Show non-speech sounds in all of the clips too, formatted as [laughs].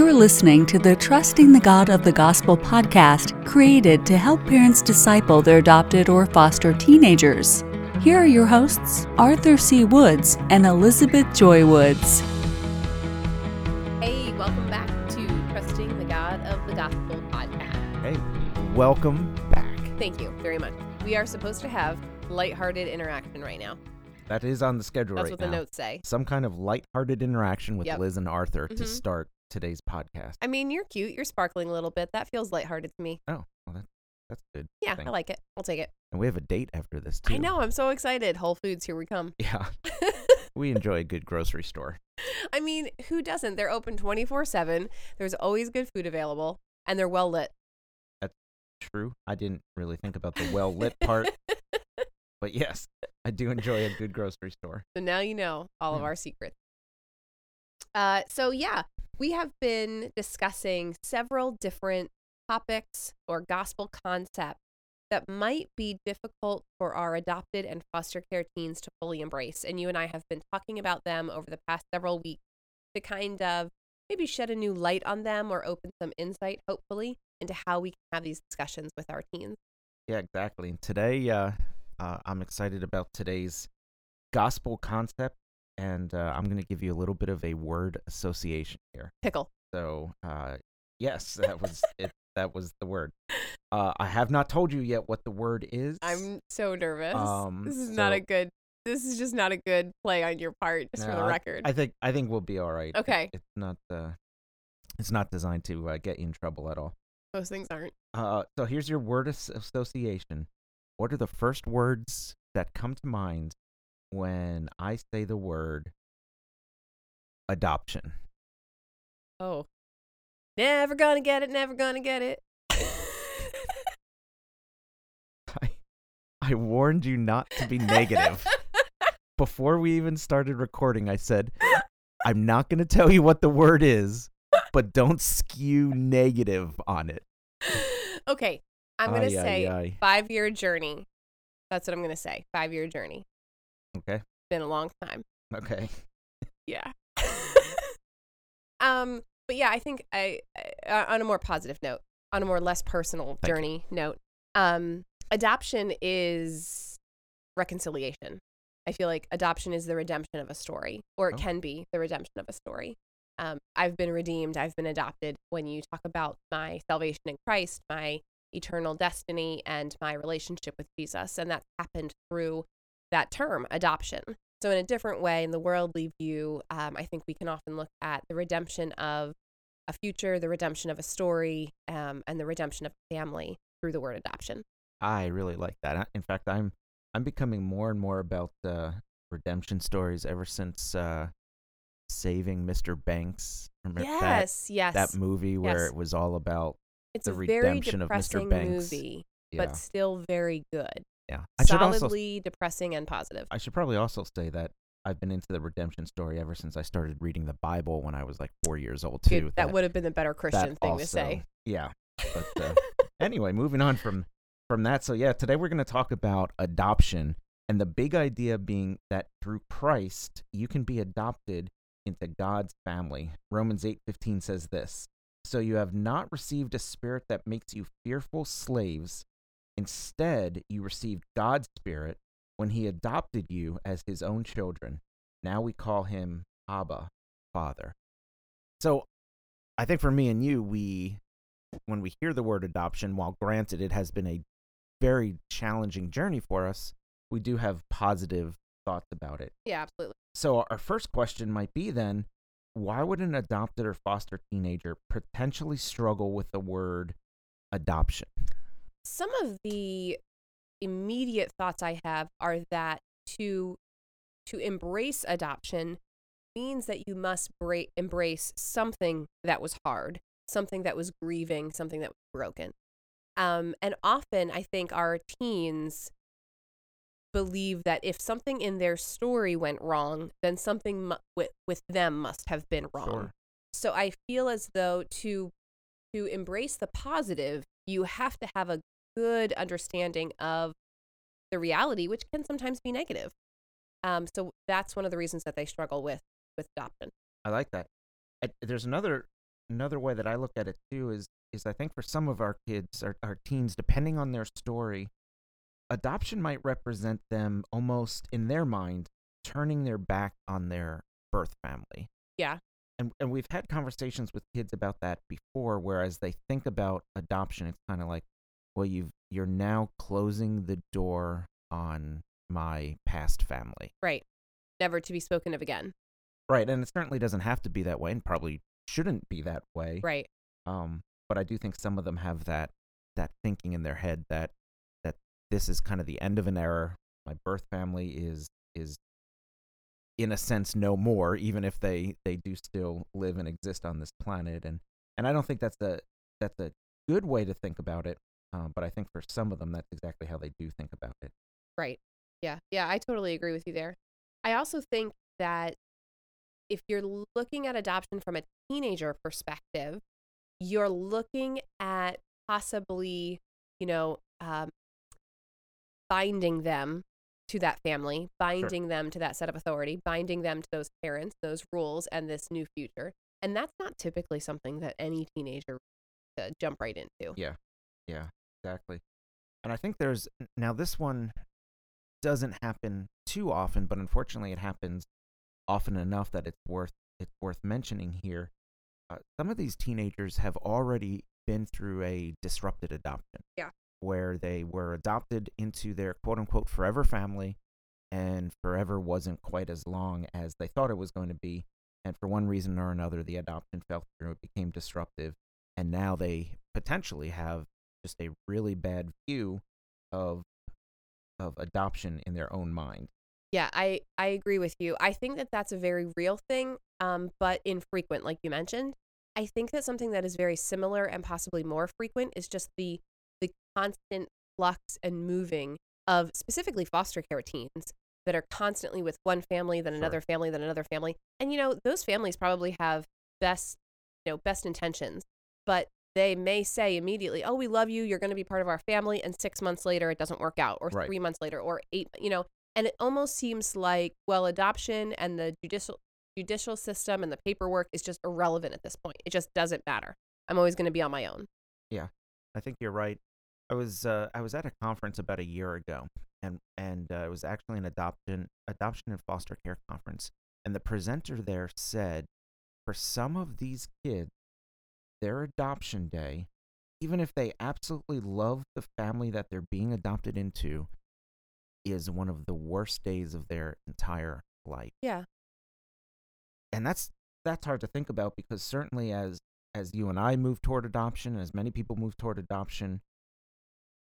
You're listening to the Trusting the God of the Gospel podcast, created to help parents disciple their adopted or foster teenagers. Here are your hosts, Arthur C. Woods and Elizabeth Joy Woods. Hey, welcome back to Trusting the God of the Gospel podcast. Hey, welcome back. Thank you very much. We are supposed to have lighthearted interaction right now. That is on the schedule That's right what the notes say. Some kind of lighthearted interaction with Yep. Liz and Arthur to Mhm. start today's podcast. I mean, you're cute. You're sparkling a little bit. That feels lighthearted to me. Oh, well, that, that's good. Yeah, Thank- I like it. I'll take it. And we have a date after this too. I know. I'm so excited. Whole Foods, here we come. Yeah, [laughs] we enjoy a good grocery store. I mean, who doesn't? They're open 24 7. There's always good food available, and they're well lit. That's true. I didn't really think about the well lit part, [laughs] but yes, I do enjoy a good grocery store. So now you know all of our secrets. Uh, so yeah, we have been discussing several different topics or gospel concepts that might be difficult for our adopted and foster care teens to fully embrace. And you and I have been talking about them over the past several weeks to kind of maybe shed a new light on them or open some insight, hopefully, into how we can have these discussions with our teens. Yeah, exactly. And today, uh, uh, I'm excited about today's gospel concept, and uh, I'm going to give you a little bit of a word association here. Pickle. So, uh, yes, that [laughs] was it. That was the word. Uh, I have not told you yet what the word is. I'm so nervous. Um, this is not a good. This is just not a good play on your part, just for the record. I think I think we'll be all right. It- Okay. it's not. Uh, it's not designed to uh, get you in trouble at all. Those things aren't. Uh, so here's your word association. What are the first words that come to mind when I say the word adoption? Oh, never gonna get it. Never gonna get it. [laughs] I, I warned you not to be negative. [laughs] Before we even started recording, I said, I'm not to tell you what the word is, but don't skew negative on it. okay, I'm gonna Ay, ay, say ay. five year journey. That's what I'm gonna say. Five year journey. Okay. Been a long time. Okay. Yeah. [laughs] um. But yeah, I think I, I on a more positive note, on a more less personal Thank you. journey note, um, adoption is reconciliation. I feel like adoption is the redemption of a story, or it Oh. can be the redemption of a story. Um, I've been redeemed. I've been adopted. When you talk about my salvation in Christ, my eternal destiny, and my relationship with Jesus, and that's happened through that term, adoption. So, in a different way, in the worldly view, um, I think we can often look at the redemption of a future, the redemption of a story, um, and the redemption of family through the word adoption. I really like that. In fact, I'm I'm becoming more and more about uh, redemption stories ever since uh, saving Mr. Banks. Remember that yes, yes. that movie where Yes. it was all about it's the a very redemption of Mr. depressing Banks. movie, yeah but still very good. Yeah. I should also Solidly depressing and positive. I should probably also say that I've been into the redemption story ever since I started reading the Bible when I was like four years old too. Good. That, would have been the better Christian thing also- to say. Yeah. But uh, [laughs] anyway, moving on from from that. So yeah, today we're going to talk about adoption and the big idea being that through Christ you can be adopted into God's family. Romans 8:15 says this. So you have not received a spirit that makes you fearful slaves. Instead, you received God's spirit when he adopted you as his own children. Now we call him Abba, Father. So I think for me and you, we when we hear the word adoption, while granted it has been a very challenging journey for us, we do have positive thoughts about it. Yeah, absolutely. So our first question might be then, why would an adopted or foster teenager potentially struggle with the word adoption? Some of the immediate thoughts I have are that to to embrace adoption means that you must bra- embrace something that was hard, something that was grieving, something that was broken. Um, and often I think our teens believe that if something in their story went wrong, then something mu- with, with them must have been wrong. Sure. So I feel as though to to embrace the positive, you have to have a good understanding of the reality, which can sometimes be negative. Um, so that's one of the reasons that they struggle with with adoption. I like that. I, there's another another way that I look at it too is is I think for some of our kids, our, our teens, depending on their story, adoption might represent them almost in their mind turning their back on their birth family. Yeah. And and we've had conversations with kids about that before, whereas they think about adoption, it's kind of like, well, you've you're now closing the door on my past family. Right. Never to be spoken of again. Right, and it certainly doesn't have to be that way, and probably shouldn't be that way. Right. Um, but I do think some of them have that that thinking in their head that that this is kind of the end of an era. My birth family is is in a sense no more, even if they they do still live and exist on this planet. And and I don't think that's a that's a good way to think about it. Um, but I think for some of them, that's exactly how they do think about it. Right. Yeah. Yeah. I totally agree with you there. I also think that if you're looking at adoption from a teenager perspective, you're looking at possibly, you know, um, binding them to that family, binding sure. them to that set of authority, binding them to those parents, those rules, and this new future. And that's not typically something that any teenager to jump right into. Yeah. Yeah, exactly. And I think there's now this one doesn't happen too often, but unfortunately it happens often enough that it's worth it's worth mentioning here. Uh, some of these teenagers have already been through a disrupted adoption. Yeah. Where they were adopted into their quote unquote forever family and forever wasn't quite as long as they thought it was going to be. And for one reason or another, the adoption fell through. It became disruptive. And now they potentially have just a really bad view of of adoption in their own mind. Yeah, I I agree with you. I think that that's a very real thing, um, but infrequent, like you mentioned. I think that something that is very similar and possibly more frequent is just the the constant flux and moving of specifically foster care teens that are constantly with one family, then another sure. family, then another family. And you know, those families probably have best, you know, best intentions, but they may say immediately, "Oh, we love you. You're going to be part of our family." And 6 months later it doesn't work out or right. 3 months later or 8, you know, and it almost seems like well adoption and the judicial judicial system and the paperwork is just irrelevant at this point. It just doesn't matter. I'm always going to be on my own. Yeah. I think you're right. I was uh, I was at a conference about a year ago and and uh, it was actually an adoption adoption and foster care conference and the presenter there said for some of these kids their adoption day even if they absolutely love the family that they're being adopted into is one of the worst days of their entire life. Yeah. And that's that's hard to think about because certainly as as you and I move toward adoption, as many people move toward adoption,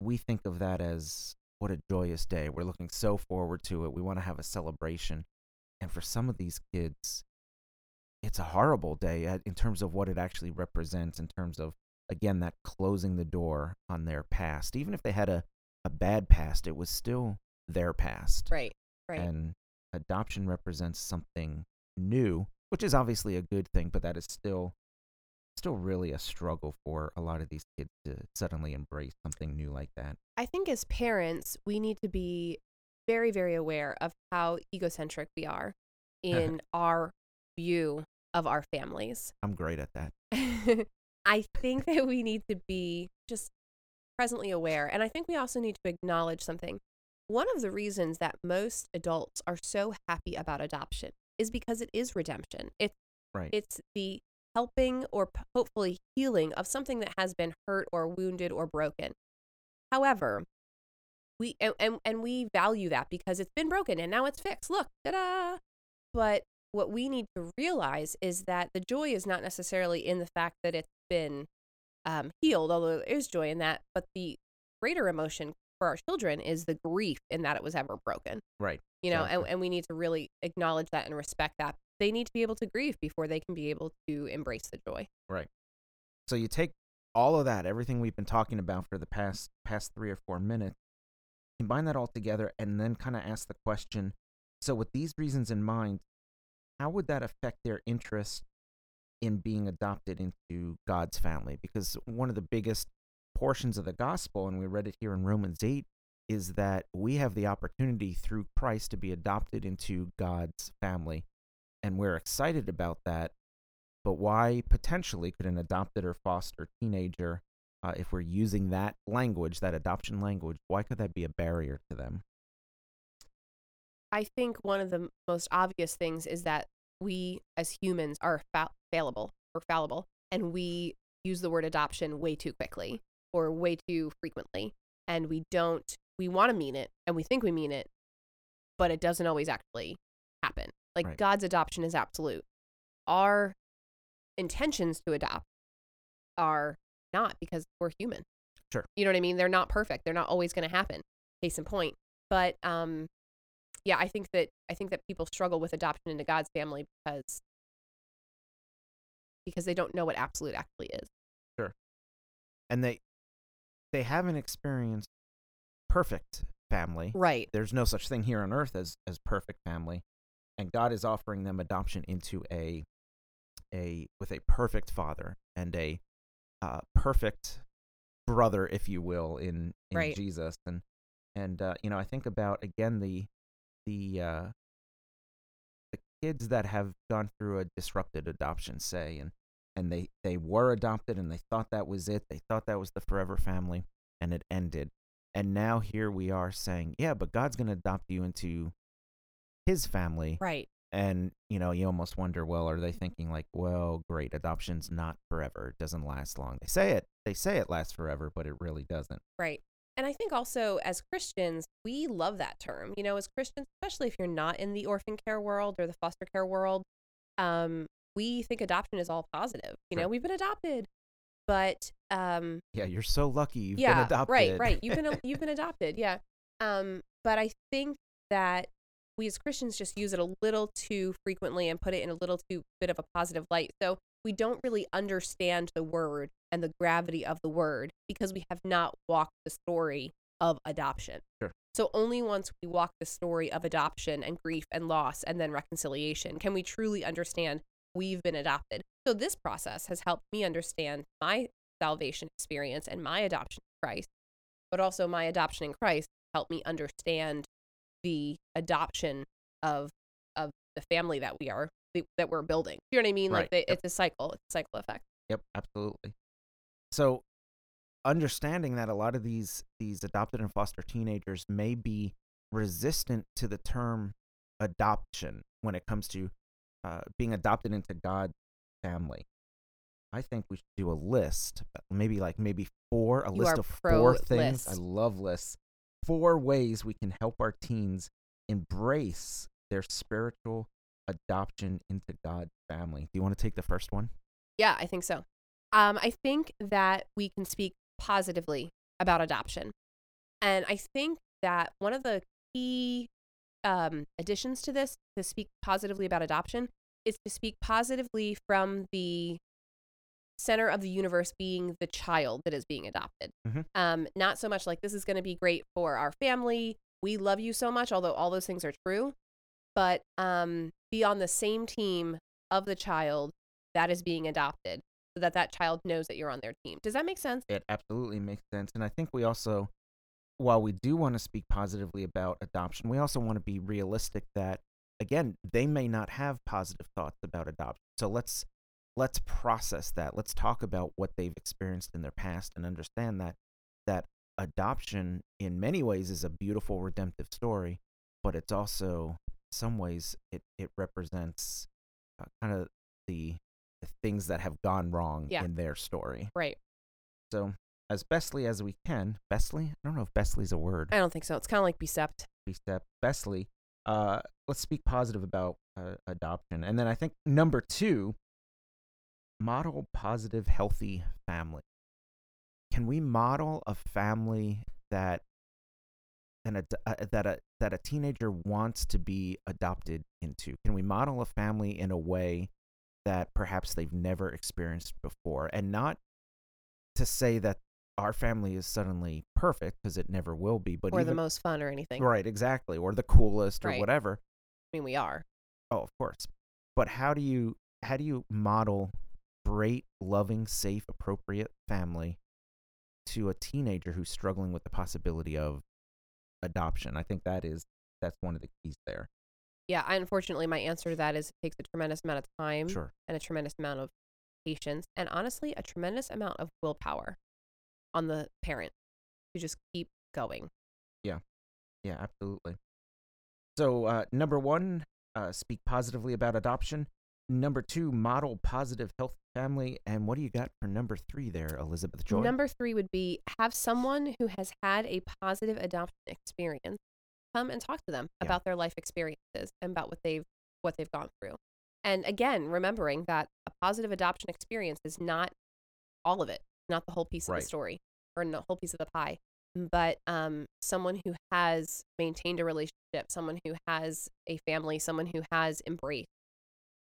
we think of that as what a joyous day. We're looking so forward to it. We want to have a celebration. And for some of these kids, it's a horrible day in terms of what it actually represents in terms of again that closing the door on their past. Even if they had a a bad past, it was still their past. Right. Right. And adoption represents something new, which is obviously a good thing, but that is still still really a struggle for a lot of these kids to suddenly embrace something new like that. I think as parents, we need to be very very aware of how egocentric we are [laughs] in our view of our families. I'm great at that. [laughs] I think that we need to be just presently aware. And I think we also need to acknowledge something. One of the reasons that most adults are so happy about adoption is because it is redemption. It's right. It's the helping or hopefully healing of something that has been hurt or wounded or broken. However, we and, and, and we value that because it's been broken and now it's fixed. Look, ta-da! But what we need to realize is that the joy is not necessarily in the fact that it's been um, healed, although there is joy in that, but the greater emotion for our children is the grief in that it was ever broken. Right. You know, and, and we need to really acknowledge that and respect that. They need to be able to grieve before they can be able to embrace the joy. Right. So you take all of that, everything we've been talking about for the past past three or four minutes, combine that all together, and then kind of ask the question. So, with these reasons in mind, how would that affect their interest in being adopted into God's family? Because one of the biggest portions of the gospel, and we read it here in Romans 8, is that we have the opportunity through Christ to be adopted into God's family. And we're excited about that. but why potentially could an adopted or foster teenager, uh, if we're using that language, that adoption language, why could that be a barrier to them? I think one of the most obvious things is that we as humans are fa- fallible or fallible, and we use the word adoption way too quickly or way too frequently, and we don't. We want to mean it, and we think we mean it, but it doesn't always actually happen. Like Right. God's adoption is absolute. Our intentions to adopt are not because we're human. Sure. You know what I mean? They're not perfect. They're not always going to happen. Case in point. But um yeah, I think that I think that people struggle with adoption into God's family because because they don't know what absolute actually is. Sure. And they they haven't experienced perfect family. Right. There's no such thing here on earth as as perfect family, and God is offering them adoption into a a with a perfect father and a uh, perfect brother, if you will, in in Right. Jesus. And and uh, you know, I think about again the the uh, the kids that have gone through a disrupted adoption, say, and and they they were adopted and they thought that was it. They thought that was the forever family, and it ended. And now here we are saying, yeah, but God's going to adopt you into His family, Right. and you know, you almost wonder, well, are they thinking like, well, great, adoption's not forever. It doesn't last long. They say it, they say it lasts forever, but it really doesn't. Right. And I think also as Christians, we love that term. You know, as Christians, especially if you're not in the orphan care world or the foster care world, um, we think adoption is all positive. You know, we've been adopted. But um Yeah, you're so lucky you've yeah, been adopted. right, right. You've been [laughs] you've been adopted. Yeah. Um, but I think that we as Christians just use it a little too frequently and put it in a little too bit of a positive light. So we don't really understand the word and the gravity of the word because we have not walked the story of adoption. Sure. So only once we walk the story of adoption and grief and loss and then reconciliation can we truly understand we've been adopted. So this process has helped me understand my salvation experience and my adoption in Christ, but also my adoption in Christ helped me understand the adoption of of the family that we are that we're building. You know what I mean? Right. Like the, Yep. it's a cycle. It's a cycle effect. Yep, absolutely. So, understanding that a lot of these these adopted and foster teenagers may be resistant to the term adoption when it comes to uh, being adopted into God's family. I think we should do a list, uh, maybe like maybe four, a You list of four things. I love lists. Four ways we can help our teens embrace their spiritual adoption into God's family. Do you want to take the first one? Yeah, I think so. Um, I think that we can speak positively about adoption. And I think that one of the key um, additions to this, to speak positively about adoption, is to speak positively from the center of the universe being the child that is being adopted. Mhm. Um, not so much like this is going to be great for our family. We love you so much, although all those things are true. But um, be on the same team of the child that is being adopted so that that child knows that you're on their team. Does that make sense? It absolutely makes sense. And I think we also, while we do want to speak positively about adoption, we also want to be realistic that, again, they may not have positive thoughts about adoption. So let's let's process that. Let's talk about what they've experienced in their past and understand that that adoption in many ways is a beautiful redemptive story, but it's also some ways it it represents uh, kind of the, the things that have gone wrong Yeah. in their story. Right. So, as bestly as we can, bestly? I don't know if bestly's a word. I don't think so. It's kind of like Becept. Step bestly. Uh, let's speak positive about uh, adoption, and then I think number two, model positive, healthy family. Can we model a family that an ad- uh, that a that a teenager wants to be adopted into? Can we model a family in a way that perhaps they've never experienced before, and not to say that our family is suddenly perfect because it never will be, but or the most fun or anything. right, exactly, or the coolest or Right. whatever. I mean, we are. Oh, of course. But how do you how do you model great, loving, safe, appropriate family to a teenager who's struggling with the possibility of adoption? I think that is that's one of the keys there. Yeah, I, unfortunately, my answer to that is it takes a tremendous amount of time Sure. and a tremendous amount of patience and honestly, a tremendous amount of willpower on the parent to just keep going. Yeah, yeah, absolutely. So, uh, number one, uh, speak positively about adoption. Number two, model positive health family. And what do you got for number three there, Elizabeth Joy? Number three would be have someone who has had a positive adoption experience come and talk to them Yeah. about their life experiences and about what they've what they've gone through. And again, remembering that a positive adoption experience is not all of it, not the whole piece of Right. the story or the whole piece of the pie, but um, someone who has maintained a relationship, someone who has a family, someone who has embraced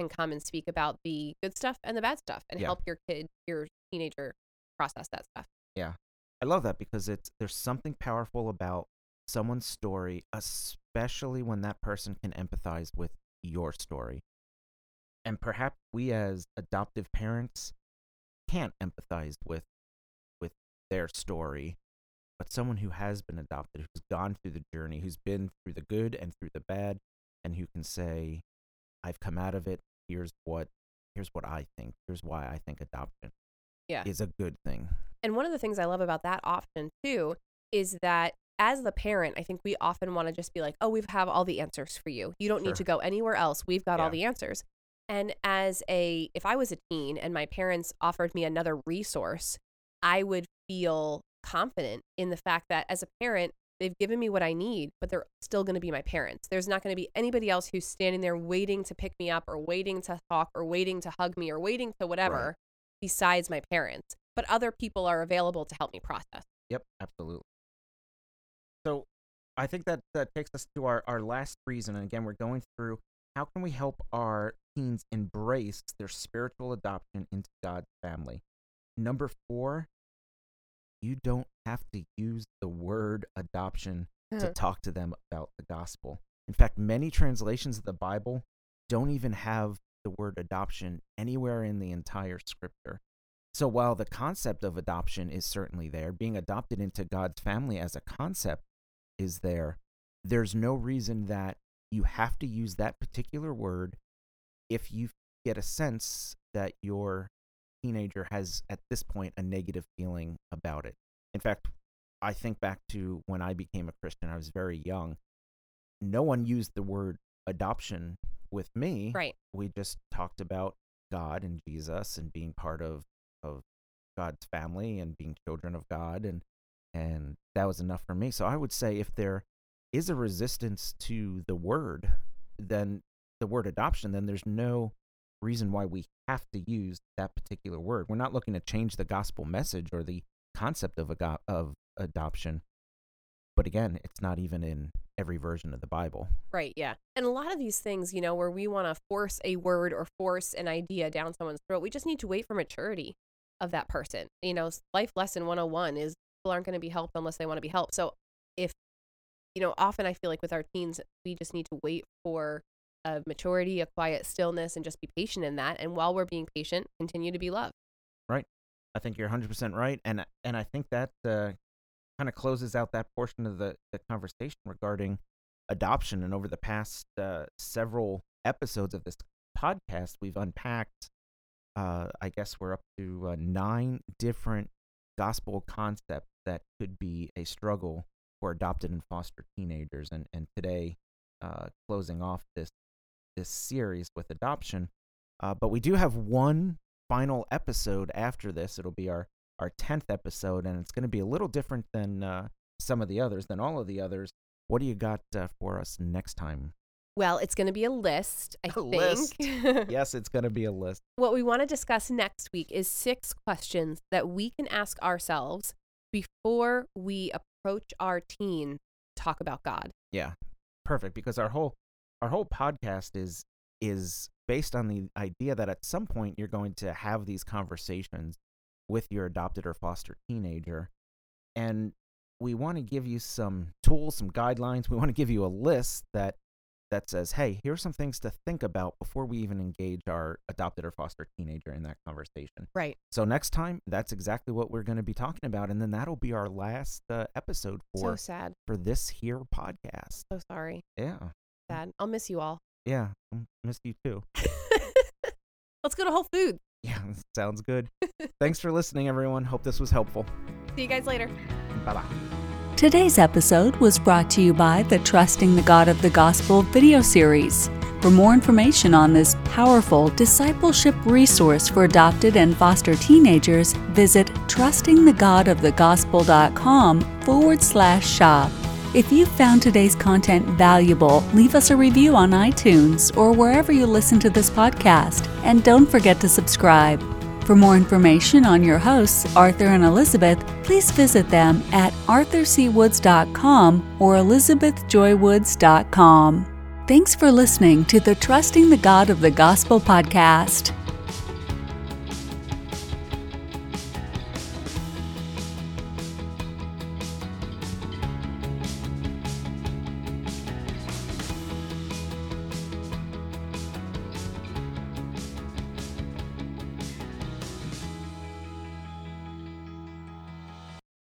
can come and speak about the good stuff and the bad stuff and Yeah. help your kid, your teenager process that stuff. Yeah. I love that because it's there's something powerful about someone's story, especially when that person can empathize with your story. And perhaps we as adoptive parents can't empathize with with their story, but someone who has been adopted, who's gone through the journey, who's been through the good and through the bad, and who can say, I've come out of it, here's what here's what I think, here's why I think adoption Yeah. is a good thing. And one of the things I love about that option too is that as the parent, I think we often want to just be like, oh, we have all the answers for you. You don't Sure. need to go anywhere else. We've got all the answers. And as a, if I was a teen and my parents offered me another resource, I would feel confident in the fact that as a parent, they've given me what I need, but they're still going to be my parents. There's not going to be anybody else who's standing there waiting to pick me up or waiting to talk or waiting to hug me or waiting to whatever besides my parents. But other people are available to help me process. Yep, absolutely. So I think that that takes us to our, our last reason. And again, we're going through how can we help our teens embrace their spiritual adoption into God's family. Number four, you don't have to use the word adoption to talk to them about the gospel. In fact, many translations of the Bible don't even have the word adoption anywhere in the entire scripture. So while the concept of adoption is certainly there, being adopted into God's family as a concept is there, there's no reason that you have to use that particular word if you get a sense that your teenager has at this point a negative feeling about it. In fact, I think back to when I became a Christian, I was very young. No one used the word adoption with me. Right. We just talked about God and Jesus and being part of of God's family and being children of God and and that was enough for me. So I would say if there is a resistance to the word, then the word adoption, then there's no reason why we have to use that particular word. We're not looking to change the gospel message or the concept of ado- of adoption. But again, it's not even in every version of the Bible. Right. Yeah. And a lot of these things, you know, where we want to force a word or force an idea down someone's throat, we just need to wait for maturity of that person. You know, life lesson 101 is people aren't going to be helped unless they want to be helped. So if, you know, often I feel like with our teens, we just need to wait for a maturity, a quiet stillness, and just be patient in that. And while we're being patient, continue to be loved. Right. I think you're 100% right, and and I think that uh, kind of closes out that portion of the the conversation regarding adoption. And over the past uh, several episodes of this podcast, we've unpacked. Uh, I guess we're up to uh, nine different gospel concepts that could be a struggle for adopted and foster teenagers. And and today, uh, closing off this this series with adoption. Uh, but we do have one final episode after this. It'll be our our tenth episode, and it's going to be a little different than uh, some of the others, than all of the others. What do you got uh, for us next time? Well, it's going to be a list, I [laughs] A think. list. [laughs] yes, it's going to be a list. what we want to discuss next week is six questions that we can ask ourselves before we approach our teen talk about God. Yeah, perfect. Because our whole our whole podcast is is based on the idea that at some point you're going to have these conversations with your adopted or foster teenager, and we want to give you some tools, some guidelines. We want to give you a list that that says, "Hey, here's some things to think about before we even engage our adopted or foster teenager in that conversation." Right. So next time, that's exactly what we're going to be talking about, and then that'll be our last uh, episode So sad. for this here podcast. So sorry. Yeah. Sad. I'll miss you all. Yeah, I missed you too. [laughs] Let's go to Whole Foods. Yeah, [laughs] sounds good. [laughs] Thanks for listening, everyone. Hope this was helpful. See you guys later. Bye bye. Today's episode was brought to you by the Trusting the God of the Gospel video series. For more information on this powerful discipleship resource for adopted and foster teenagers, visit trustingthegodofthegospel.com forward slash shop. If you found today's content valuable, leave us a review on iTunes or wherever you listen to this podcast. And don't forget to subscribe. For more information on your hosts, Arthur and Elizabeth, please visit them at arthurcwoods.com or elizabethjoywoods.com. Thanks for listening to the Trusting the God of the Gospel podcast.